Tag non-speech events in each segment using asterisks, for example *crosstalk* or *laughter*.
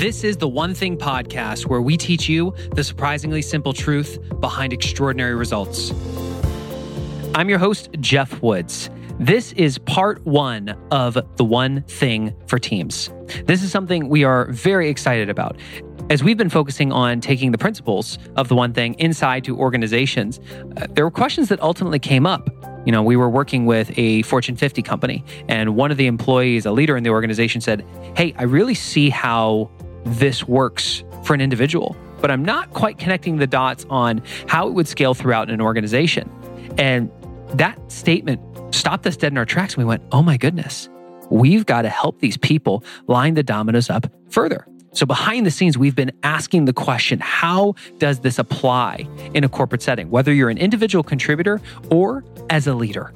This is the One Thing podcast where we teach you the surprisingly simple truth behind extraordinary results. I'm your host, Geoff Woods. This is part one of the One Thing for Teams. This is something we are very excited about. As we've been focusing on taking the principles of the One Thing inside to organizations, uh, there were questions that ultimately came up. You know, we were working with a Fortune 50 company, and one of the employees, a leader in the organization, said, Hey, I really see how this works for an individual, but I'm not quite connecting the dots on how it would scale throughout an organization. And that statement stopped us dead in our tracks. And we went, oh my goodness, we've got to help these people line the dominoes up further. So, behind the scenes, we've been asking the question how does this apply in a corporate setting, whether you're an individual contributor or as a leader?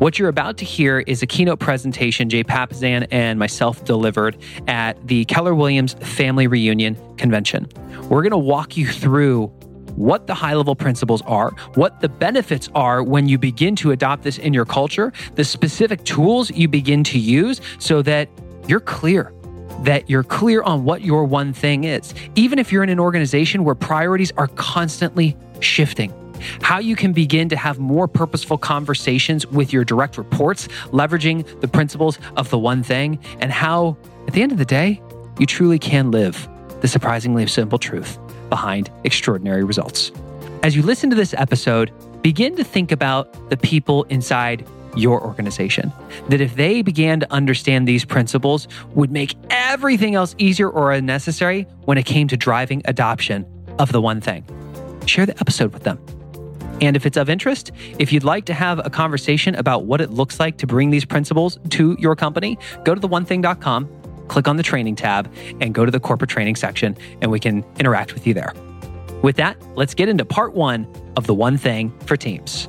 What you're about to hear is a keynote presentation Jay Papasan and myself delivered at the Keller Williams Family Reunion Convention. We're going to walk you through what the high level principles are, what the benefits are when you begin to adopt this in your culture, the specific tools you begin to use so that you're clear that you're clear on what your one thing is, even if you're in an organization where priorities are constantly shifting. How you can begin to have more purposeful conversations with your direct reports, leveraging the principles of the one thing, and how, at the end of the day, you truly can live the surprisingly simple truth behind extraordinary results. As you listen to this episode, begin to think about the people inside your organization. That if they began to understand these principles, would make everything else easier or unnecessary when it came to driving adoption of the one thing. Share the episode with them. And if it's of interest, if you'd like to have a conversation about what it looks like to bring these principles to your company, go to theonething.com, click on the training tab, and go to the corporate training section, and we can interact with you there. With that, let's get into part one of the one thing for teams.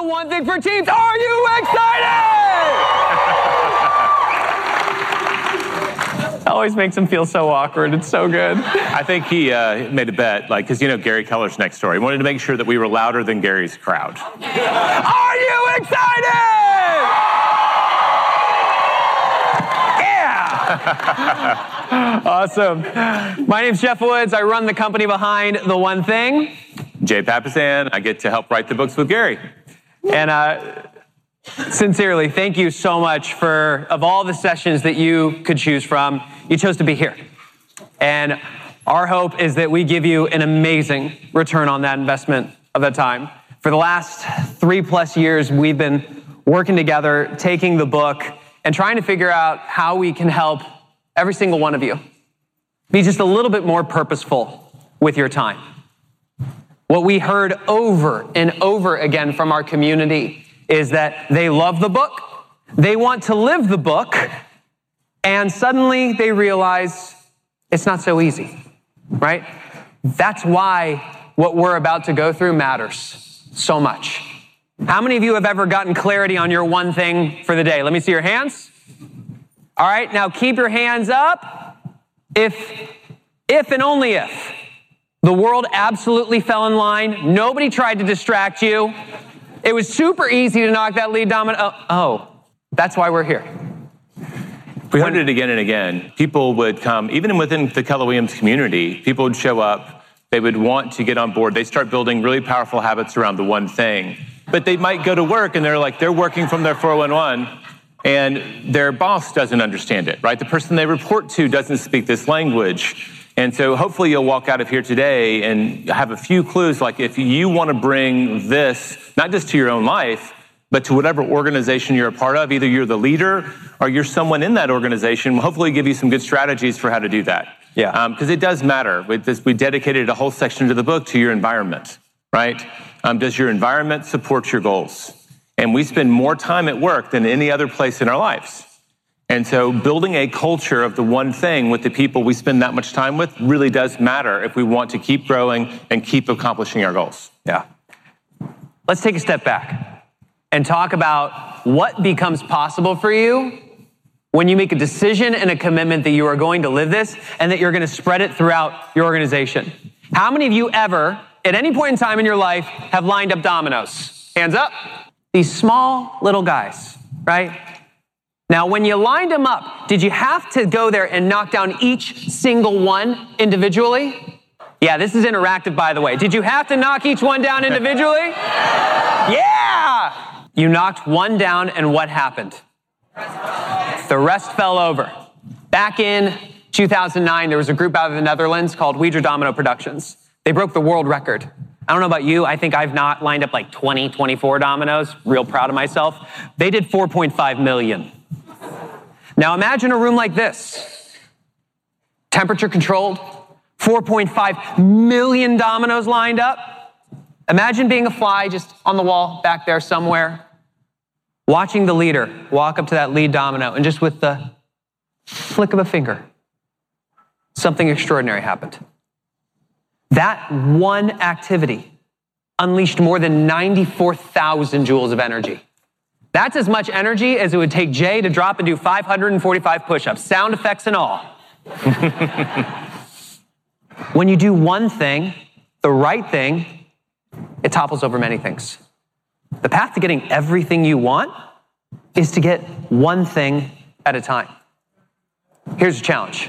The One Thing for Teams. Are you excited? *laughs* always makes him feel so awkward. It's so good. I think he uh, made a bet, like, because you know Gary Keller's next door. He wanted to make sure that we were louder than Gary's crowd. Are you excited? Yeah! *laughs* awesome. My name's Geoff Woods. I run the company behind The One Thing. Jay Papasan. I get to help write the books with Gary. And uh, sincerely, thank you so much for, of all the sessions that you could choose from, you chose to be here. And our hope is that we give you an amazing return on that investment of that time. For the last three plus years, we've been working together, taking the book, and trying to figure out how we can help every single one of you be just a little bit more purposeful with your time. What we heard over and over again from our community is that they love the book, they want to live the book, and suddenly they realize it's not so easy, right? That's why what we're about to go through matters so much. How many of you have ever gotten clarity on your one thing for the day? Let me see your hands. All right, now keep your hands up. If, if and only if the world absolutely fell in line. Nobody tried to distract you. It was super easy to knock that lead domino. Oh, oh that's why we're here. We heard it again and again. People would come, even within the Keller Williams community, people would show up they would want to get on board. They start building really powerful habits around the one thing. But they might go to work and they're like, they're working from their 411 and their boss doesn't understand it, right? The person they report to doesn't speak this language. And so hopefully you'll walk out of here today and have a few clues like if you want to bring this, not just to your own life, but to whatever organization you're a part of, either you're the leader or you're someone in that organization, we'll hopefully give you some good strategies for how to do that. Yeah. Because um, it does matter. We, this, we dedicated a whole section to the book to your environment, right? Um, does your environment support your goals? And we spend more time at work than any other place in our lives. And so building a culture of the one thing with the people we spend that much time with really does matter if we want to keep growing and keep accomplishing our goals. Yeah. Let's take a step back and talk about what becomes possible for you when you make a decision and a commitment that you are going to live this and that you're going to spread it throughout your organization. How many of you ever, at any point in time in your life, have lined up dominoes? Hands up. These small little guys, right? Now, when you lined them up, did you have to go there and knock down each single one individually? Yeah, this is interactive, by the way. Did you have to knock each one down individually? *laughs* yeah! You knocked one down, and what happened? The rest fell over. Back in 2009, there was a group out of the Netherlands called Weijers Domino Productions. They broke the world record. I don't know about you. I think I've not lined up like 20, 24 dominoes. Real proud of myself. They did 4.5 million. Now imagine a room like this. Temperature controlled, 4.5 million dominoes lined up. Imagine being a fly just on the wall back there somewhere watching the leader walk up to that lead domino and just with the flick of a finger, something extraordinary happened. That one activity unleashed more than 94,000 joules of energy. That's as much energy as it would take Jay to drop and do 545 push ups, sound effects and all. *laughs* when you do one thing, the right thing, it topples over many things. The path to getting everything you want is to get one thing at a time. Here's a challenge.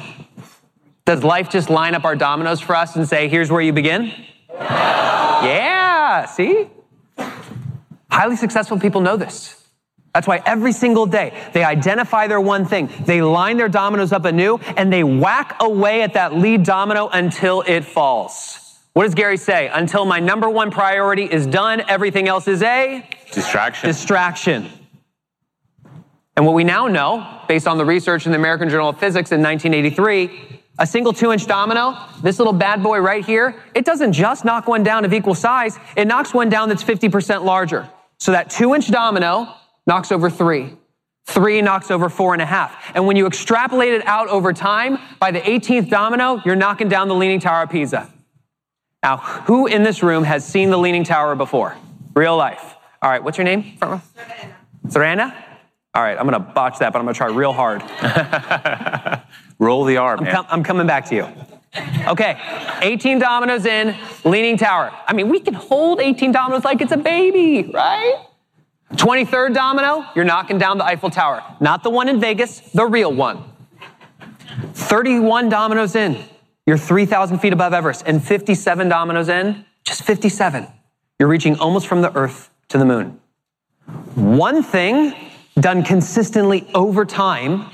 Does life just line up our dominoes for us and say, here's where you begin? Yeah, see? Highly successful people know this. That's why every single day they identify their one thing, they line their dominoes up anew, and they whack away at that lead domino until it falls. What does Gary say? Until my number one priority is done, everything else is a distraction. Distraction. And what we now know, based on the research in the American Journal of Physics in 1983, a single two inch domino, this little bad boy right here, it doesn't just knock one down of equal size, it knocks one down that's 50% larger. So that two inch domino knocks over three. Three knocks over four and a half. And when you extrapolate it out over time, by the 18th domino, you're knocking down the Leaning Tower of Pisa. Now, who in this room has seen the Leaning Tower before? Real life. All right, what's your name? Serena. Serena? All right, I'm going to botch that, but I'm going to try real hard. *laughs* Roll the R, I'm, man. com- I'm coming back to you. Okay, 18 dominoes in, Leaning Tower. I mean, we can hold 18 dominoes like it's a baby, right? 23rd domino, you're knocking down the Eiffel Tower. Not the one in Vegas, the real one. 31 dominoes in, you're 3,000 feet above Everest. And 57 dominoes in, just 57, you're reaching almost from the Earth to the moon. One thing done consistently over time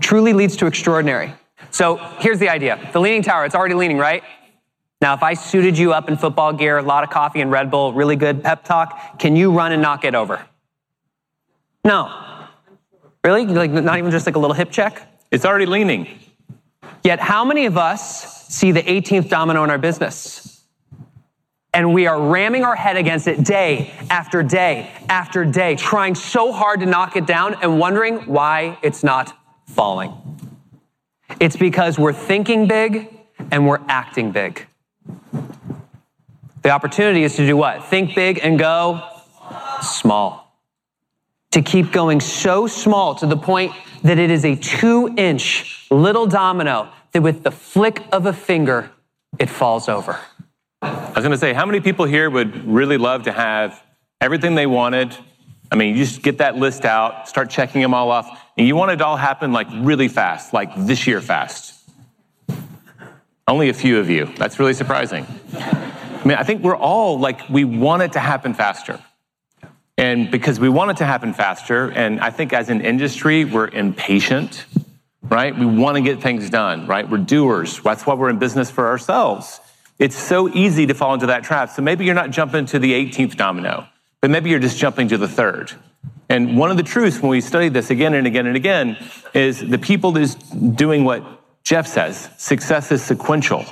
truly leads to extraordinary. So here's the idea. The Leaning Tower, it's already leaning, right? Now, if I suited you up in football gear, a lot of coffee and Red Bull, really good pep talk, can you run and knock it over? No. Really? Like not even just like a little hip check? It's already leaning. Yet, how many of us see the 18th domino in our business? And we are ramming our head against it day after day after day, trying so hard to knock it down and wondering why it's not falling. It's because we're thinking big and we're acting big. The opportunity is to do what? Think big and go small. To keep going so small to the point that it is a two inch little domino that with the flick of a finger, it falls over. I was going to say, how many people here would really love to have everything they wanted? I mean, you just get that list out, start checking them all off, and you want it to all happen like really fast, like this year fast. Only a few of you. That's really surprising. I mean, I think we're all like, we want it to happen faster. And because we want it to happen faster, and I think as an industry, we're impatient, right? We want to get things done, right? We're doers. That's why we're in business for ourselves. It's so easy to fall into that trap. So maybe you're not jumping to the 18th domino, but maybe you're just jumping to the third. And one of the truths when we study this again and again and again is the people is doing what Geoff says success is sequential.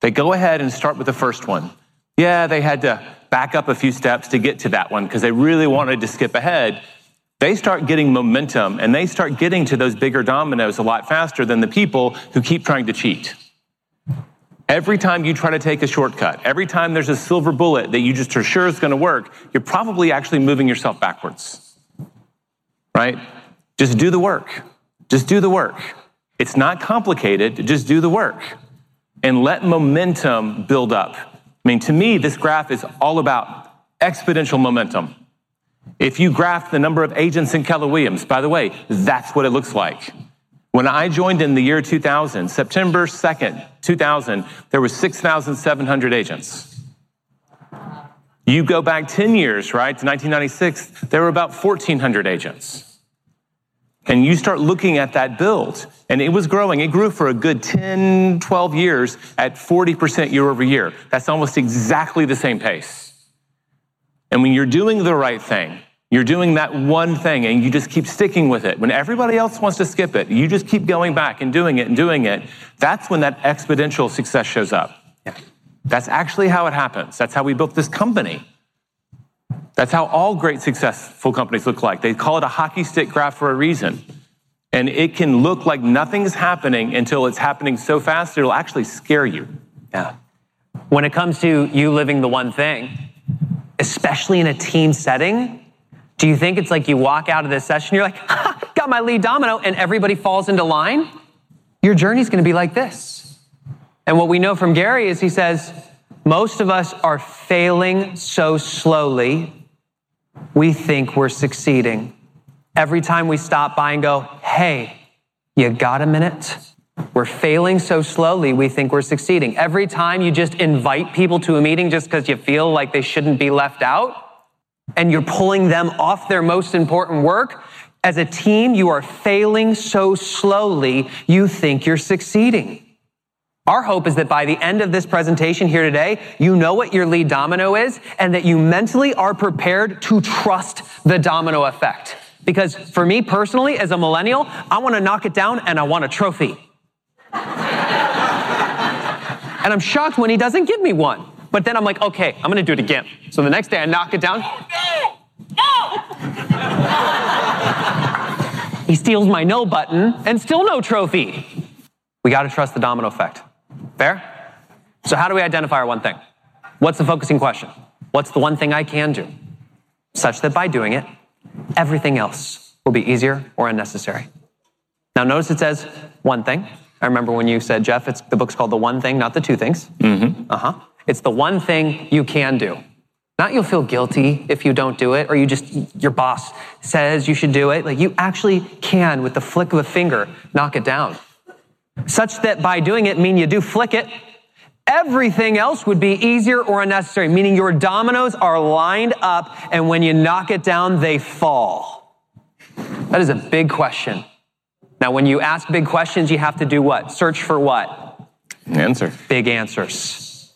They go ahead and start with the first one. Yeah, they had to back up a few steps to get to that one because they really wanted to skip ahead. They start getting momentum and they start getting to those bigger dominoes a lot faster than the people who keep trying to cheat. Every time you try to take a shortcut, every time there's a silver bullet that you just are sure is going to work, you're probably actually moving yourself backwards. Right? Just do the work. Just do the work. It's not complicated. Just do the work and let momentum build up. I mean, to me, this graph is all about exponential momentum. If you graph the number of agents in Keller Williams, by the way, that's what it looks like. When I joined in the year 2000, September 2nd, 2000, there were 6,700 agents. You go back 10 years, right, to 1996, there were about 1,400 agents. And you start looking at that build, and it was growing. It grew for a good 10, 12 years at 40% year over year. That's almost exactly the same pace. And when you're doing the right thing, you're doing that one thing and you just keep sticking with it. When everybody else wants to skip it, you just keep going back and doing it and doing it. That's when that exponential success shows up. That's actually how it happens. That's how we built this company. That's how all great successful companies look like. They call it a hockey stick graph for a reason. And it can look like nothing's happening until it's happening so fast it'll actually scare you. Yeah. When it comes to you living the one thing, especially in a team setting, do you think it's like you walk out of this session, you're like, *laughs* got my lead domino, and everybody falls into line? Your journey's gonna be like this. And what we know from Gary is he says, most of us are failing so slowly, we think we're succeeding. Every time we stop by and go, hey, you got a minute? We're failing so slowly, we think we're succeeding. Every time you just invite people to a meeting just because you feel like they shouldn't be left out, and you're pulling them off their most important work, as a team, you are failing so slowly, you think you're succeeding. Our hope is that by the end of this presentation here today, you know what your lead domino is and that you mentally are prepared to trust the domino effect. Because for me personally, as a millennial, I want to knock it down and I want a trophy. *laughs* and I'm shocked when he doesn't give me one. But then I'm like, okay, I'm gonna do it again. So the next day I knock it down. No! *laughs* No! he steals my no button and still no trophy. We gotta trust the domino effect. Fair? So how do we identify our one thing? What's the focusing question? What's the one thing I can do? Such that by doing it, everything else will be easier or unnecessary. Now notice it says one thing. I remember when you said, Geoff, it's, the book's called The One Thing, not the Two Things. Mm-hmm. Uh huh. It's the one thing you can do. Not you'll feel guilty if you don't do it, or you just, your boss says you should do it. Like you actually can, with the flick of a finger, knock it down. Such that by doing it, mean you do flick it, everything else would be easier or unnecessary, meaning your dominoes are lined up, and when you knock it down, they fall. That is a big question. Now, when you ask big questions, you have to do what? Search for what? Answer. Big answers.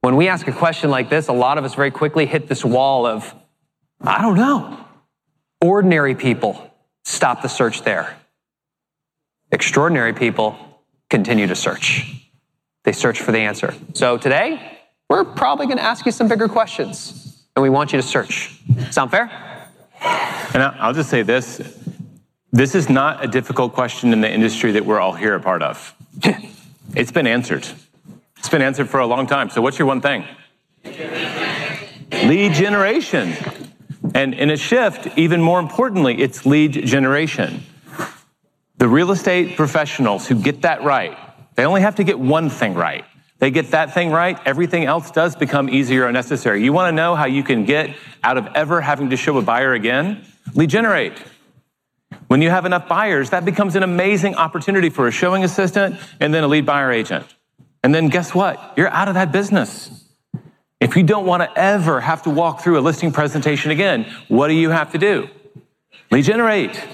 When we ask a question like this, a lot of us very quickly hit this wall of, I don't know. Ordinary people stop the search there. Extraordinary people continue to search. They search for the answer. So today, we're probably going to ask you some bigger questions, and we want you to search. Sound fair? And I'll just say this this is not a difficult question in the industry that we're all here a part of. *laughs* it's been answered. It's been answered for a long time. So, what's your one thing? Lead generation. And in a shift, even more importantly, it's lead generation. The real estate professionals who get that right, they only have to get one thing right. They get that thing right, everything else does become easier and necessary. You want to know how you can get out of ever having to show a buyer again? Lead generate. When you have enough buyers, that becomes an amazing opportunity for a showing assistant and then a lead buyer agent. And then guess what? You're out of that business. If you don't want to ever have to walk through a listing presentation again, what do you have to do? Lead generate.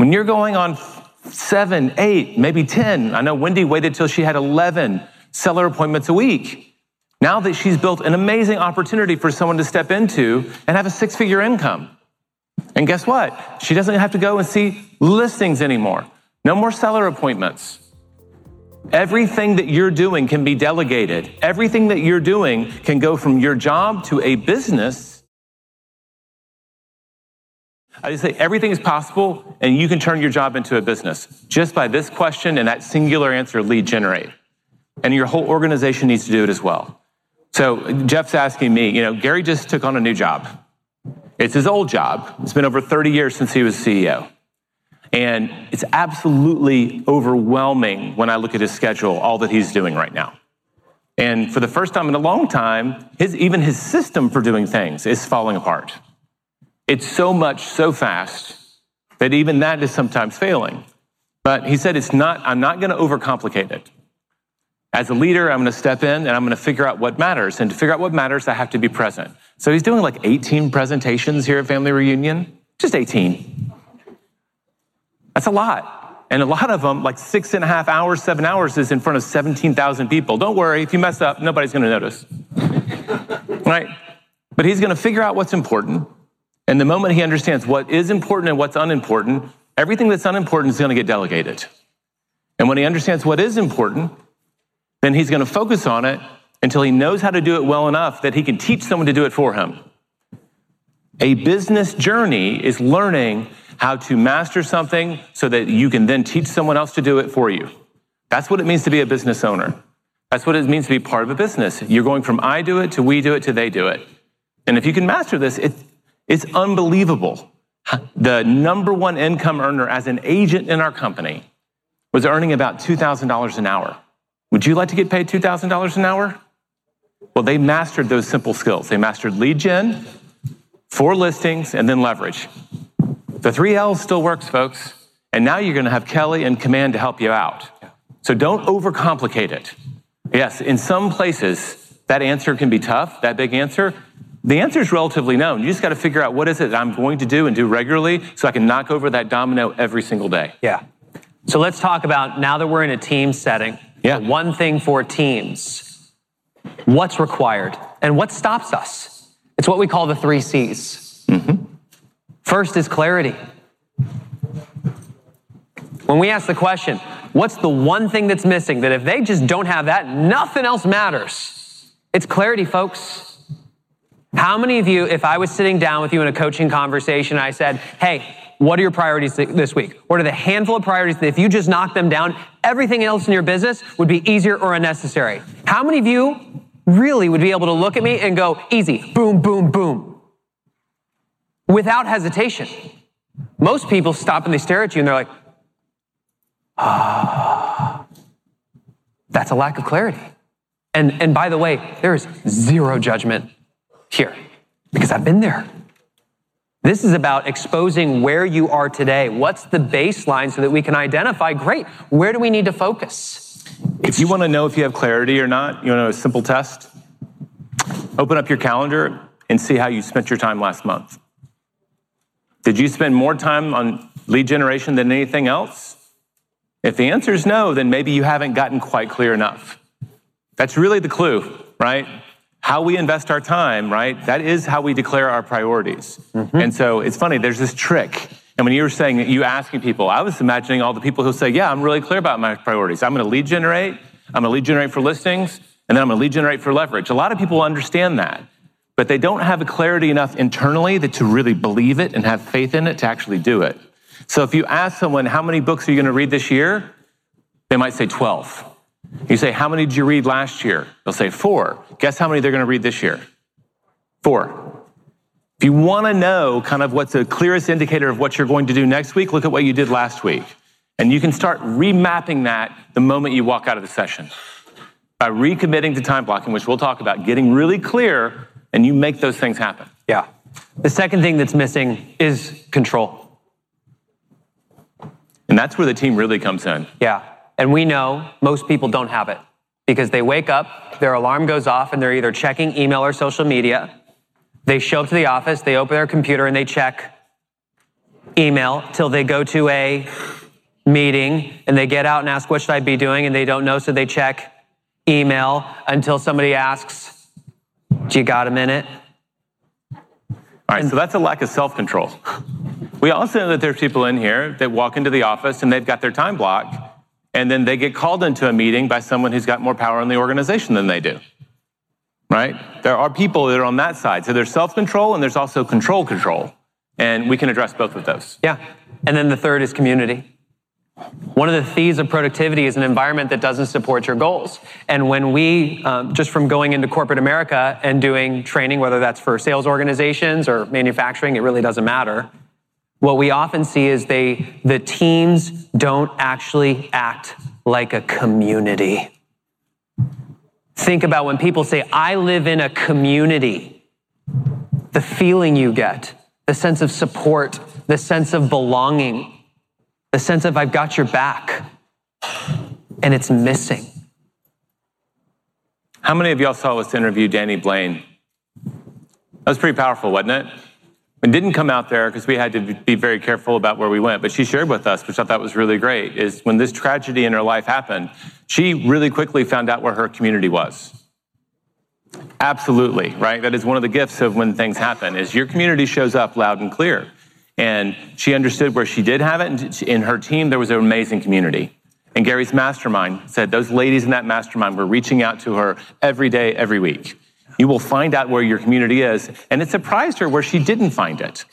When you're going on seven, eight, maybe 10, I know Wendy waited till she had 11 seller appointments a week. Now that she's built an amazing opportunity for someone to step into and have a six figure income. And guess what? She doesn't have to go and see listings anymore. No more seller appointments. Everything that you're doing can be delegated. Everything that you're doing can go from your job to a business. I just say everything is possible and you can turn your job into a business just by this question and that singular answer lead generate. And your whole organization needs to do it as well. So Geoff's asking me, you know, Gary just took on a new job. It's his old job. It's been over 30 years since he was CEO. And it's absolutely overwhelming when I look at his schedule, all that he's doing right now. And for the first time in a long time, his, even his system for doing things is falling apart. It's so much so fast that even that is sometimes failing. But he said, it's not, I'm not going to overcomplicate it. As a leader, I'm going to step in and I'm going to figure out what matters. And to figure out what matters, I have to be present. So he's doing like 18 presentations here at Family Reunion, just 18. That's a lot. And a lot of them, like six and a half hours, seven hours, is in front of 17,000 people. Don't worry, if you mess up, nobody's going to notice. *laughs* right? But he's going to figure out what's important. And the moment he understands what is important and what's unimportant, everything that's unimportant is going to get delegated. And when he understands what is important, then he's going to focus on it until he knows how to do it well enough that he can teach someone to do it for him. A business journey is learning how to master something so that you can then teach someone else to do it for you. That's what it means to be a business owner. That's what it means to be part of a business. You're going from I do it to we do it to they do it. And if you can master this, it, it's unbelievable. The number one income earner as an agent in our company was earning about $2,000 an hour. Would you like to get paid $2,000 an hour? Well, they mastered those simple skills. They mastered lead gen, for listings, and then leverage. The three L's still works, folks. And now you're going to have Kelle and Command to help you out. So don't overcomplicate it. Yes, in some places, that answer can be tough, that big answer. The answer is relatively known. You just got to figure out what is it that I'm going to do and do regularly so I can knock over that domino every single day. Yeah. So let's talk about now that we're in a team setting. Yeah. One thing for teams. What's required and what stops us? It's what we call the three C's. Mm-hmm. First is clarity. When we ask the question, what's the one thing that's missing that if they just don't have that, nothing else matters? It's clarity, folks. How many of you, if I was sitting down with you in a coaching conversation, I said, hey, what are your priorities this week? What are the handful of priorities that if you just knock them down, everything else in your business would be easier or unnecessary? How many of you really would be able to look at me and go, easy, boom, boom, boom? without hesitation. Most people stop and they stare at you and they're like, ah, that's a lack of clarity. And, and by the way, there is zero judgment here because I've been there. This is about exposing where you are today. What's the baseline so that we can identify, great, where do we need to focus? If you want to know if you have clarity or not, you want to know a simple test? Open up your calendar and see how you spent your time last month. Did you spend more time on lead generation than anything else? If the answer is no, then maybe you haven't gotten quite clear enough. That's really the clue, right? How we invest our time, right? That is how we declare our priorities. Mm-hmm. And so it's funny, there's this trick. And when you were saying, you asking people, I was imagining all the people who say, yeah, I'm really clear about my priorities. I'm going to lead generate. I'm going to lead generate for listings. And then I'm going to lead generate for leverage. A lot of people understand that but they don't have a clarity enough internally that to really believe it and have faith in it to actually do it. So if you ask someone, how many books are you going to read this year? They might say 12. You say, how many did you read last year? They'll say four. Guess how many they're going to read this year? Four. If you want to know kind of what's the clearest indicator of what you're going to do next week, look at what you did last week. And you can start remapping that the moment you walk out of the session. By recommitting to time blocking, which we'll talk about, getting really clear and you make those things happen. Yeah. The second thing that's missing is control. And that's where the team really comes in. Yeah. And we know most people don't have it because they wake up, their alarm goes off, and they're either checking email or social media. They show up to the office, they open their computer, and they check email till they go to a meeting and they get out and ask, What should I be doing? And they don't know, so they check email until somebody asks, Do you got a minute? All right, so that's a lack of self control. We also know that there's people in here that walk into the office and they've got their time blocked, and then they get called into a meeting by someone who's got more power in the organization than they do. Right? There are people that are on that side. So there's self control and there's also control control. And we can address both of those. Yeah. And then the third is community. One of the thieves of productivity is an environment that doesn't support your goals. And when we, um, just from going into corporate America and doing training, whether that's for sales organizations or manufacturing, it really doesn't matter. What we often see is they, the teams don't actually act like a community. Think about when people say, I live in a community, the feeling you get, the sense of support, the sense of belonging the sense of I've got your back, and it's missing. How many of y'all saw us interview Danny Blaine? That was pretty powerful, wasn't it? It didn't come out there because we had to be very careful about where we went, but she shared with us, which I thought was really great, is when this tragedy in her life happened, she really quickly found out where her community was. Absolutely, right? That is one of the gifts of when things happen, is your community shows up loud and clear. And she understood where she did have it. And in her team, there was an amazing community. And Gary's mastermind said those ladies in that mastermind were reaching out to her every day, every week. You will find out where your community is. And it surprised her where she didn't find it.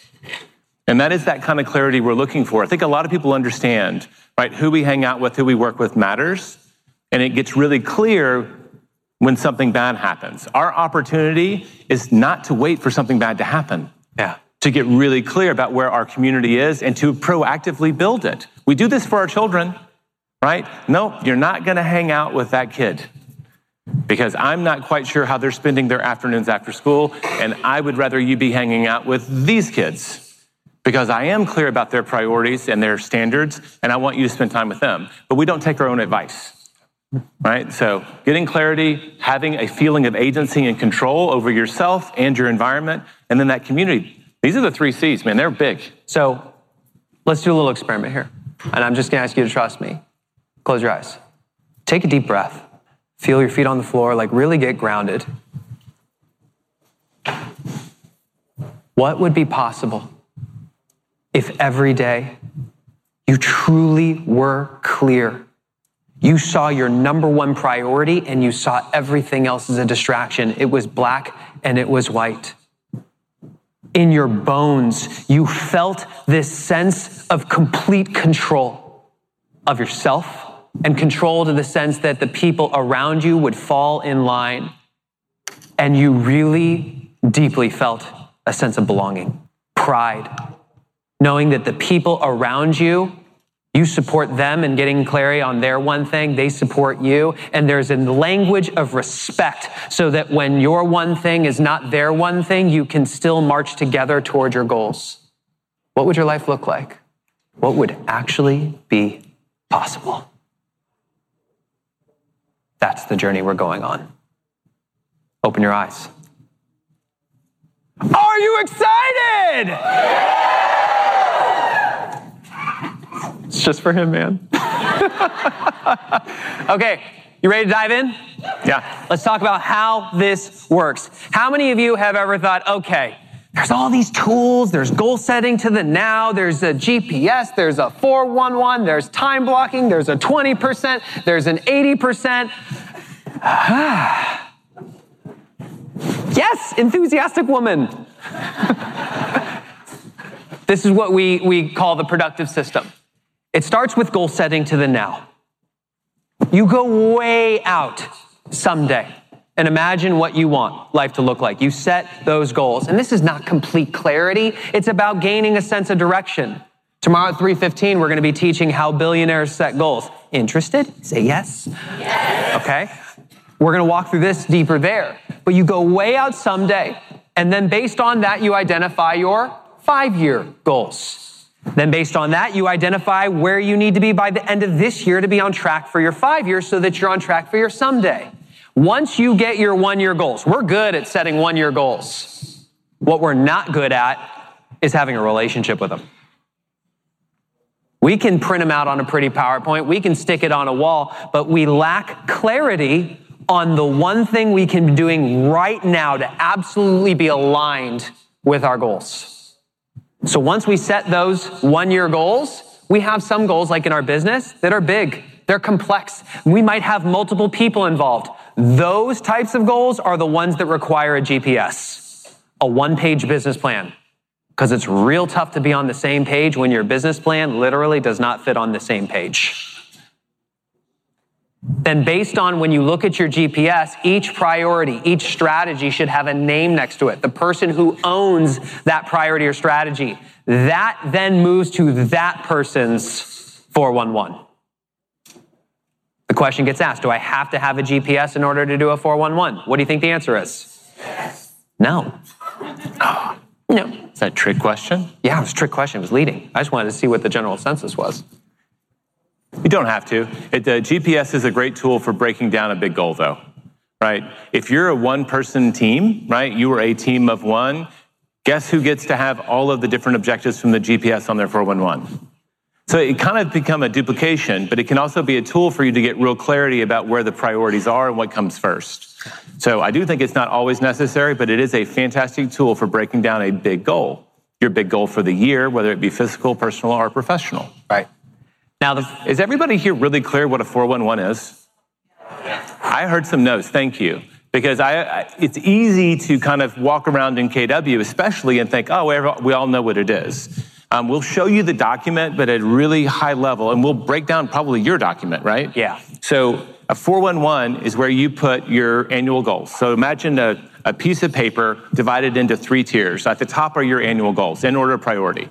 And that is that kind of clarity we're looking for. I think a lot of people understand, right? Who we hang out with, who we work with matters. And it gets really clear when something bad happens. Our opportunity is not to wait for something bad to happen. Yeah to get really clear about where our community is and to proactively build it. We do this for our children, right? Nope, you're not going to hang out with that kid because I'm not quite sure how they're spending their afternoons after school, and I would rather you be hanging out with these kids because I am clear about their priorities and their standards, and I want you to spend time with them. But we don't take our own advice. Right? So, getting clarity, having a feeling of agency and control over yourself and your environment, and then that community. These are the three C's, man. They're big. So let's do a little experiment here. And I'm just going to ask you to trust me. Close your eyes. Take a deep breath. Feel your feet on the floor, like really get grounded. What would be possible if every day you truly were clear? You saw your number one priority and you saw everything else as a distraction. It was black and it was white in your bones, you felt this sense of complete control of yourself and control to the sense that the people around you would fall in line. And you really deeply felt a sense of belonging, pride, knowing that the people around you you support them in getting clarity on their one thing, they support you. And there's a language of respect so that when your one thing is not their one thing, you can still march together toward your goals. What would your life look like? What would actually be possible? That's the journey we're going on. Open your eyes. Are you excited? It's just for him, man. *laughs* okay, you ready to dive in? Yeah. Let's talk about how this works. How many of you have ever thought, okay, there's all these tools, there's goal setting to the now, there's a GPS, there's a 411, there's time blocking, there's a 20%, there's an 80%. *sighs* yes, enthusiastic woman. *laughs* this is what we, we call the productive system. It starts with goal setting to the now. You go way out someday and imagine what you want life to look like. You set those goals. And this is not complete clarity. It's about gaining a sense of direction. Tomorrow at 3:15 we're going to be teaching how billionaires set goals. Interested? Say yes. yes. Okay? We're going to walk through this deeper there. But you go way out someday and then based on that you identify your 5-year goals. Then, based on that, you identify where you need to be by the end of this year to be on track for your five years so that you're on track for your someday. Once you get your one year goals, we're good at setting one year goals. What we're not good at is having a relationship with them. We can print them out on a pretty PowerPoint, we can stick it on a wall, but we lack clarity on the one thing we can be doing right now to absolutely be aligned with our goals. So once we set those one year goals, we have some goals like in our business that are big. They're complex. We might have multiple people involved. Those types of goals are the ones that require a GPS, a one page business plan, because it's real tough to be on the same page when your business plan literally does not fit on the same page then based on when you look at your GPS, each priority, each strategy should have a name next to it. The person who owns that priority or strategy, that then moves to that person's 411. The question gets asked, do I have to have a GPS in order to do a 411? What do you think the answer is? Yes. No. Oh, no. Is that a trick question? Yeah, it was a trick question. It was leading. I just wanted to see what the general census was. You don't have to. It, uh, GPS is a great tool for breaking down a big goal, though, right? If you're a one person team, right, you are a team of one, guess who gets to have all of the different objectives from the GPS on their 411? So it kind of become a duplication, but it can also be a tool for you to get real clarity about where the priorities are and what comes first. So I do think it's not always necessary, but it is a fantastic tool for breaking down a big goal. Your big goal for the year, whether it be physical, personal, or professional. Right. Now, the, is everybody here really clear what a 411 is? I heard some notes. Thank you. Because I, I, it's easy to kind of walk around in KW, especially, and think, oh, we all know what it is. Um, we'll show you the document, but at really high level, and we'll break down probably your document, right? Yeah. So a 411 is where you put your annual goals. So imagine a, a piece of paper divided into three tiers. At the top are your annual goals in order of priority.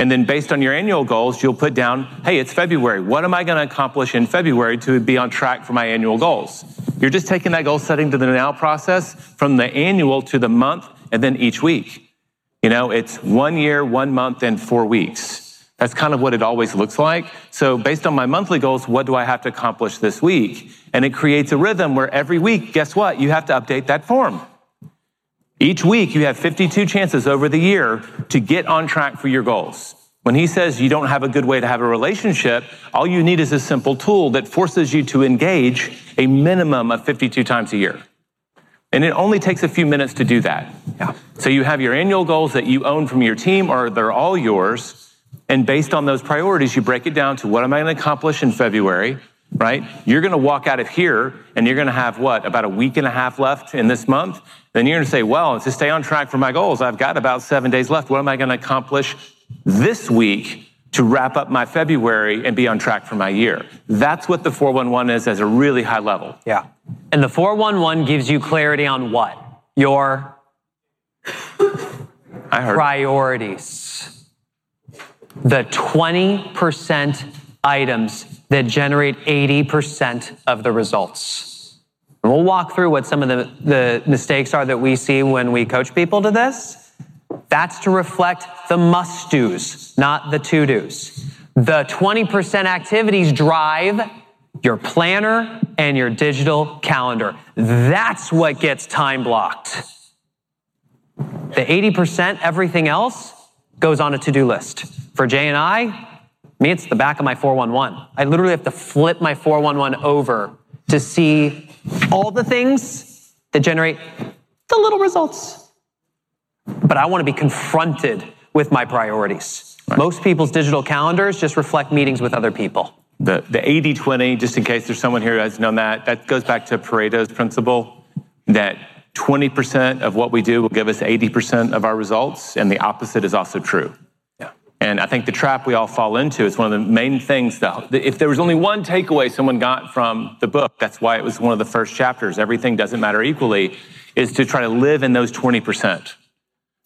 And then based on your annual goals, you'll put down, hey, it's February. What am I going to accomplish in February to be on track for my annual goals? You're just taking that goal setting to the now process from the annual to the month and then each week. You know, it's one year, one month, and four weeks. That's kind of what it always looks like. So based on my monthly goals, what do I have to accomplish this week? And it creates a rhythm where every week, guess what? You have to update that form. Each week, you have 52 chances over the year to get on track for your goals. When he says you don't have a good way to have a relationship, all you need is a simple tool that forces you to engage a minimum of 52 times a year. And it only takes a few minutes to do that. Yeah. So you have your annual goals that you own from your team, or they're all yours. And based on those priorities, you break it down to what am I going to accomplish in February? Right? You're going to walk out of here and you're going to have what, about a week and a half left in this month? Then you're going to say, well, to stay on track for my goals, I've got about seven days left. What am I going to accomplish this week to wrap up my February and be on track for my year? That's what the 411 is as a really high level. Yeah. And the 411 gives you clarity on what? Your I heard. priorities. The 20% items that generate 80% of the results. And we'll walk through what some of the, the mistakes are that we see when we coach people to this. That's to reflect the must do's, not the to do's. The 20% activities drive your planner and your digital calendar. That's what gets time blocked. The 80%, everything else, goes on a to do list. For Jay and I, me, it's the back of my 411. I literally have to flip my 411 over to see all the things that generate the little results. But I want to be confronted with my priorities. Right. Most people's digital calendars just reflect meetings with other people. The, the 80 20, just in case there's someone here who hasn't known that, that goes back to Pareto's principle that 20% of what we do will give us 80% of our results, and the opposite is also true. And I think the trap we all fall into is one of the main things though. if there was only one takeaway someone got from the book, that's why it was one of the first chapters, everything doesn't matter equally, is to try to live in those 20%,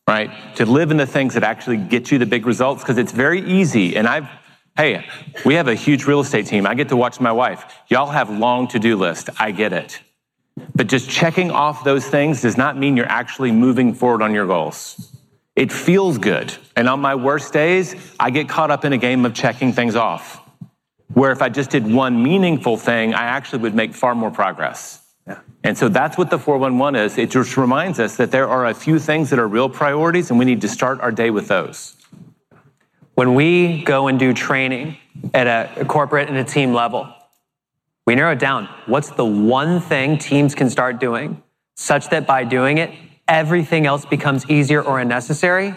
right? To live in the things that actually get you the big results, because it's very easy. And I've, hey, we have a huge real estate team. I get to watch my wife. Y'all have long to-do lists. I get it. But just checking off those things does not mean you're actually moving forward on your goals. It feels good. And on my worst days, I get caught up in a game of checking things off. Where if I just did one meaningful thing, I actually would make far more progress. Yeah. And so that's what the 411 is. It just reminds us that there are a few things that are real priorities, and we need to start our day with those. When we go and do training at a corporate and a team level, we narrow it down. What's the one thing teams can start doing such that by doing it, everything else becomes easier or unnecessary?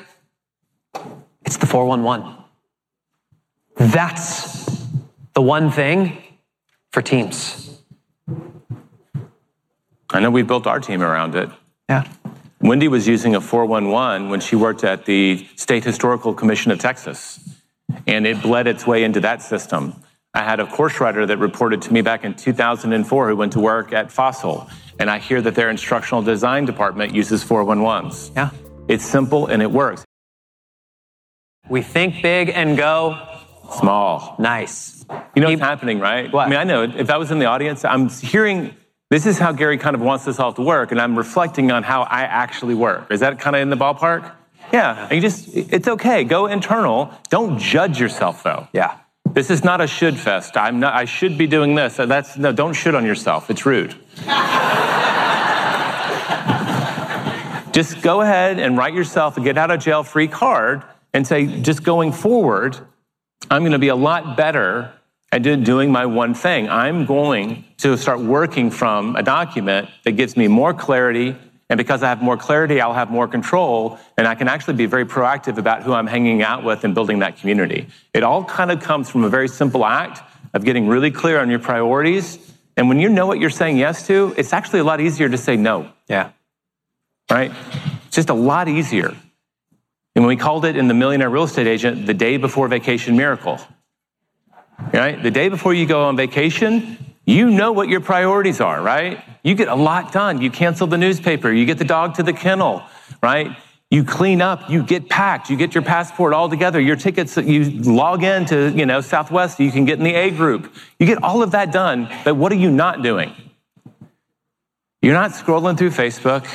It's the 411. That's the one thing for teams. I know we built our team around it. Yeah. Wendy was using a 411 when she worked at the State Historical Commission of Texas, and it bled its way into that system. I had a course writer that reported to me back in 2004 who went to work at Fossil, and I hear that their instructional design department uses 411s. Yeah. It's simple and it works. We think big and go small. Nice. You know what's happening, right? What? I mean, I know if I was in the audience, I'm hearing this is how Gary kind of wants this all to work, and I'm reflecting on how I actually work. Is that kind of in the ballpark? Yeah. You just, it's okay. Go internal. Don't judge yourself, though. Yeah. This is not a should fest. I'm not, I should be doing this. Uh, that's, no, don't shit on yourself. It's rude. *laughs* just go ahead and write yourself a get out of jail free card and say, just going forward, I'm going to be a lot better at doing my one thing. I'm going to start working from a document that gives me more clarity. And because I have more clarity, I'll have more control. And I can actually be very proactive about who I'm hanging out with and building that community. It all kind of comes from a very simple act of getting really clear on your priorities. And when you know what you're saying yes to, it's actually a lot easier to say no. Yeah. Right? It's just a lot easier. And when we called it in the Millionaire Real Estate Agent the day before vacation miracle. Right? The day before you go on vacation, you know what your priorities are, right? You get a lot done. You cancel the newspaper, you get the dog to the kennel, right? You clean up, you get packed, you get your passport all together, your tickets, you log in to, you know, Southwest, you can get in the A group. You get all of that done, but what are you not doing? You're not scrolling through Facebook,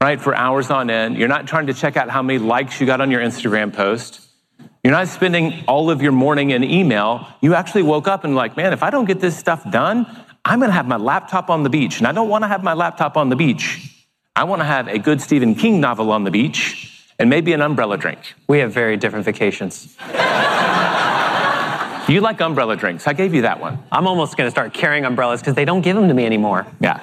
right, for hours on end. You're not trying to check out how many likes you got on your Instagram post. You're not spending all of your morning in email. You actually woke up and like, man, if I don't get this stuff done, I'm going to have my laptop on the beach. And I don't want to have my laptop on the beach. I want to have a good Stephen King novel on the beach and maybe an umbrella drink. We have very different vacations. you like umbrella drinks. I gave you that one. I'm almost going to start carrying umbrellas because they don't give them to me anymore. Yeah.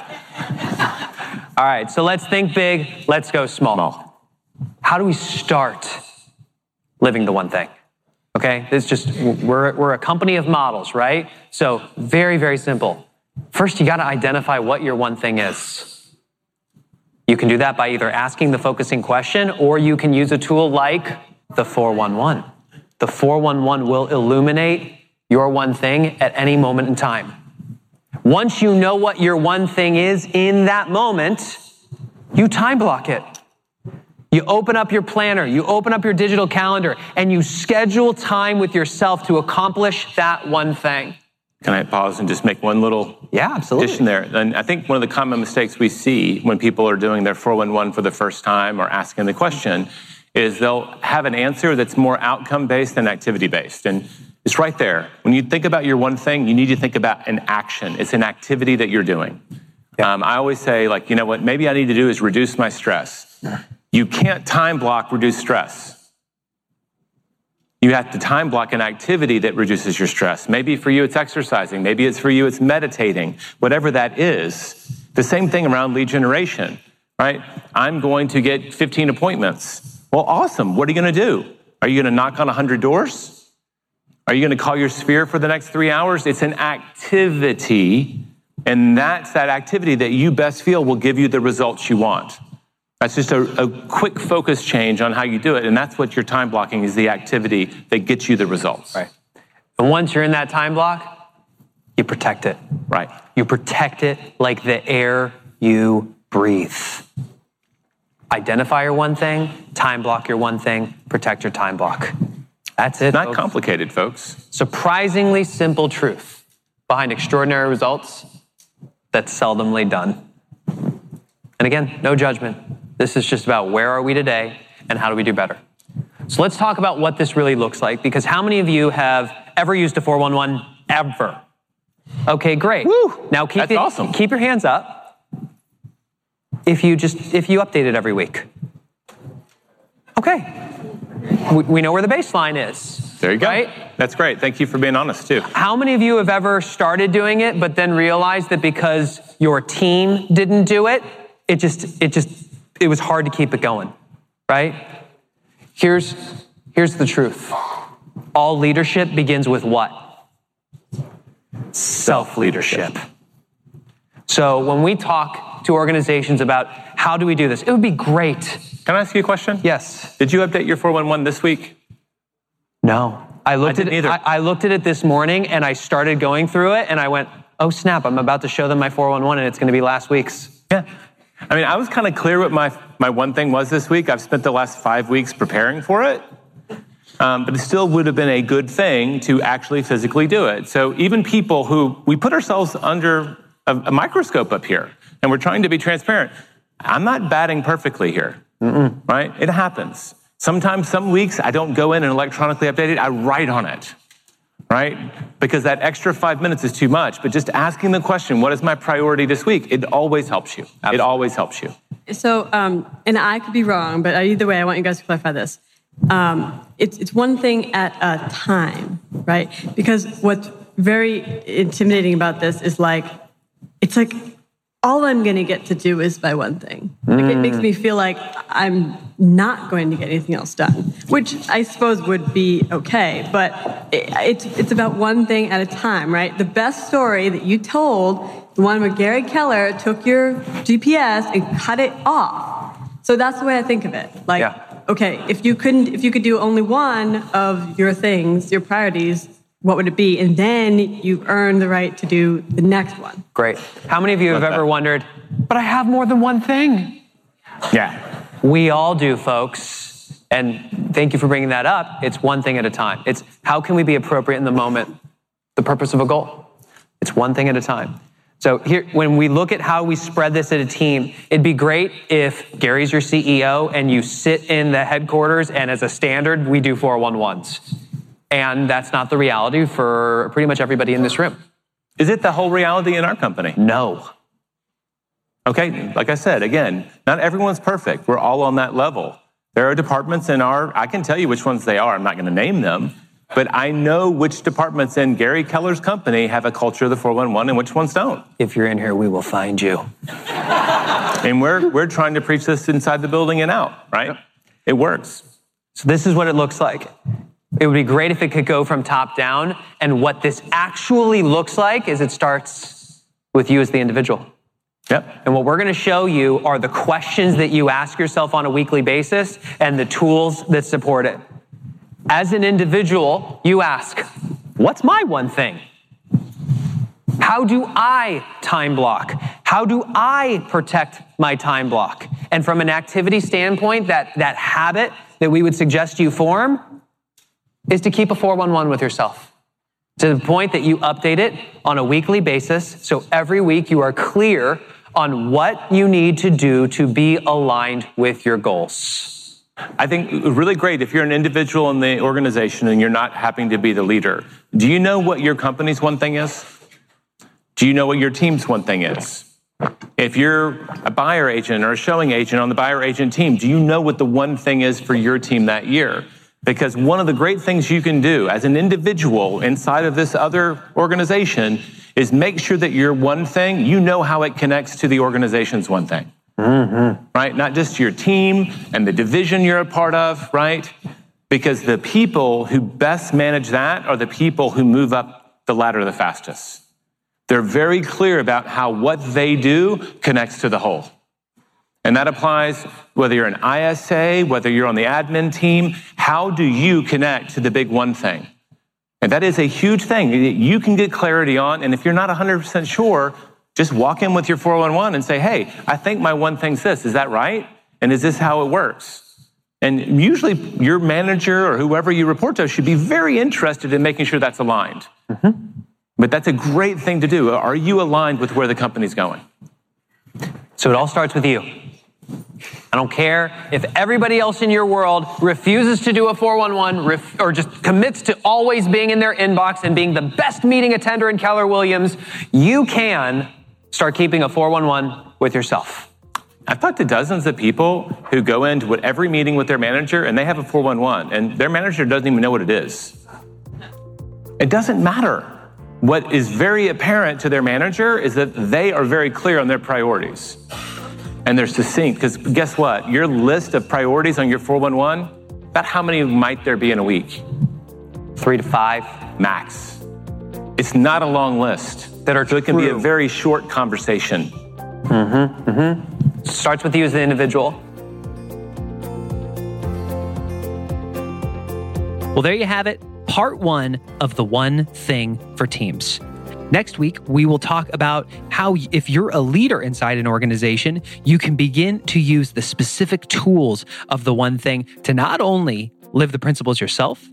*laughs* All right, so let's think big, let's go small. small. How do we start living the one thing. Okay? It's just, we're, we're a company of models, right? So, very, very simple. First, you got to identify what your one thing is. You can do that by either asking the focusing question or you can use a tool like the 411. The 411 will illuminate your one thing at any moment in time. Once you know what your one thing is in that moment, you time block it. You open up your planner, you open up your digital calendar, and you schedule time with yourself to accomplish that one thing. Can I pause and just make one little yeah, absolutely. addition there? And I think one of the common mistakes we see when people are doing their 411 for the first time or asking the question is they'll have an answer that's more outcome based than activity based. And it's right there. When you think about your one thing, you need to think about an action. It's an activity that you're doing. Yeah. Um, I always say, like, you know what, maybe I need to do is reduce my stress. You can't time block reduce stress. You have to time block an activity that reduces your stress. Maybe for you it's exercising, maybe it's for you it's meditating, whatever that is. The same thing around lead generation, right? I'm going to get 15 appointments. Well, awesome. What are you going to do? Are you going to knock on 100 doors? Are you going to call your sphere for the next three hours? It's an activity, and that's that activity that you best feel will give you the results you want. That's just a, a, quick focus change on how you do it. And that's what your time blocking is the activity that gets you the results. Right. And once you're in that time block, you protect it. Right. You protect it like the air you breathe. Identify your one thing, time block your one thing, protect your time block. That's it. Not folks. complicated, folks. Surprisingly simple truth behind extraordinary results that's seldomly done. And again, no judgment. This is just about where are we today and how do we do better? So let's talk about what this really looks like because how many of you have ever used a 411 ever? Okay, great. Woo! Now keep That's it- awesome. keep your hands up. If you just if you update it every week. Okay. We, we know where the baseline is. There you go. Right? That's great. Thank you for being honest too. How many of you have ever started doing it, but then realized that because your team didn't do it, it just, it just, it was hard to keep it going, right? Here's, here's the truth. All leadership begins with what? Self leadership. So when we talk to organizations about how do we do this, it would be great. Can I ask you a question? Yes. Did you update your 411 this week? No. I looked I at it. either. I, I looked at it this morning and I started going through it and I went, oh snap, I'm about to show them my 411 and it's going to be last week's. Yeah. I mean, I was kind of clear what my, my one thing was this week. I've spent the last five weeks preparing for it. Um, but it still would have been a good thing to actually physically do it. So even people who we put ourselves under a, a microscope up here and we're trying to be transparent. I'm not batting perfectly here, right? It happens. Sometimes, some weeks, I don't go in and electronically update it. I write on it, right? Because that extra five minutes is too much. But just asking the question, what is my priority this week? It always helps you. It always helps you. So, um, and I could be wrong, but either way, I want you guys to clarify this. Um, it's, it's one thing at a time, right? Because what's very intimidating about this is like, it's like all I'm going to get to do is by one thing. Like, it makes me feel like I'm not going to get anything else done, which I suppose would be okay. But it, it's it's about one thing at a time, right? The best story that you told, the one where Gary Keller took your GPS and cut it off. So that's the way I think of it. Like, Yeah. okay, if you couldn't, if you could do only one of your things, your priorities, what would it be? And then you earn the right to do the next one. Great. How many of you have Love ever wondered, but I have more than one thing? Yeah. We all do, folks. And thank you for bringing that up. It's one thing at a time. It's how can we be appropriate in the moment? The purpose of a goal. It's one thing at a time. So here, when we look at how we spread this at a team, it'd be great if Gary's your CEO and you sit in the headquarters and as a standard, we do 411s. And that's not the reality for pretty much everybody in this room. Is it the whole reality in our company? No. Okay, like I said, again, not everyone's perfect. We're all on that level. There are departments in our, I can tell you which ones they are. I'm not going to name them, but I know which departments in Gary Keller's company have a culture of the 411 and which ones don't. If you're in here, we will find you. And we're, we're trying to preach this inside the building and out, right? It works. So this is what it looks like. It would be great if it could go from top down. And what this actually looks like is it starts with you as the individual. Yep. And what we're going to show you are the questions that you ask yourself on a weekly basis and the tools that support it. As an individual, you ask, what's my one thing? How do I time block? How do I protect my time block? And from an activity standpoint, that, that habit that we would suggest you form is to keep a 411 with yourself to the point that you update it on a weekly basis. So every week you are clear on what you need to do to be aligned with your goals. I think really great if you're an individual in the organization and you're not having to be the leader. Do you know what your company's one thing is? Do you know what your team's one thing is? If you're a buyer agent or a showing agent on the buyer agent team, do you know what the one thing is for your team that year? Because one of the great things you can do as an individual inside of this other organization is make sure that your one thing, you know how it connects to the organization's one thing mm-hmm. right? Not just your team and the division you're a part of, right? Because the people who best manage that are the people who move up the ladder the fastest. They're very clear about how what they do connects to the whole. And that applies whether you're an ISA, whether you're on the admin team. How do you connect to the big one thing? And that is a huge thing that you can get clarity on. And if you're not 100% sure, just walk in with your 411 and say, hey, I think my one thing's this. Is that right? And is this how it works? And usually your manager or whoever you report to should be very interested in making sure that's aligned. Mm-hmm. But that's a great thing to do. Are you aligned with where the company's going? So it all starts with you. I don't care if everybody else in your world refuses to do a 411 ref- or just commits to always being in their inbox and being the best meeting attender in Keller Williams. You can start keeping a 411 with yourself. I've talked to dozens of people who go into every meeting with their manager and they have a 411 and their manager doesn't even know what it is. It doesn't matter. What is very apparent to their manager is that they are very clear on their priorities and they're succinct. Because guess what? Your list of priorities on your 411, about how many might there be in a week? Three to five. Max. It's not a long list. That are so it can be a very short conversation. Mm-hmm. Mm-hmm. Starts with you as an individual. Well, there you have it. Part one of the one thing for teams. Next week, we will talk about how, if you're a leader inside an organization, you can begin to use the specific tools of the one thing to not only live the principles yourself,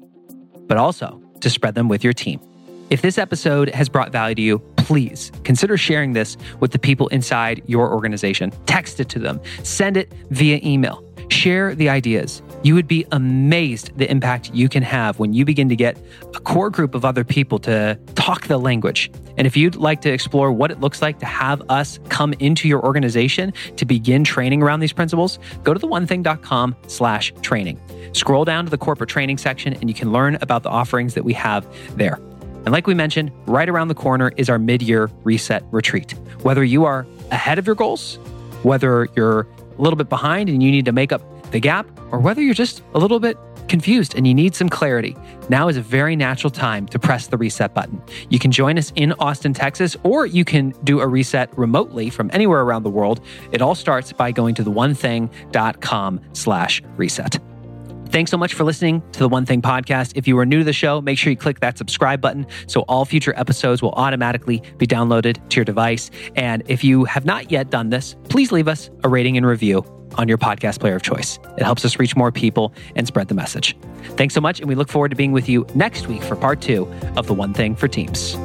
but also to spread them with your team. If this episode has brought value to you, please consider sharing this with the people inside your organization. Text it to them, send it via email, share the ideas. You would be amazed the impact you can have when you begin to get a core group of other people to talk the language. And if you'd like to explore what it looks like to have us come into your organization to begin training around these principles, go to theonething.com slash training. Scroll down to the corporate training section and you can learn about the offerings that we have there. And like we mentioned, right around the corner is our mid year reset retreat. Whether you are ahead of your goals, whether you're a little bit behind and you need to make up the gap, or whether you're just a little bit confused and you need some clarity, now is a very natural time to press the reset button. You can join us in Austin, Texas, or you can do a reset remotely from anywhere around the world. It all starts by going to theonething.com slash reset. Thanks so much for listening to the One Thing podcast. If you are new to the show, make sure you click that subscribe button so all future episodes will automatically be downloaded to your device. And if you have not yet done this, please leave us a rating and review on your podcast player of choice. It helps us reach more people and spread the message. Thanks so much, and we look forward to being with you next week for part two of the One Thing for Teams.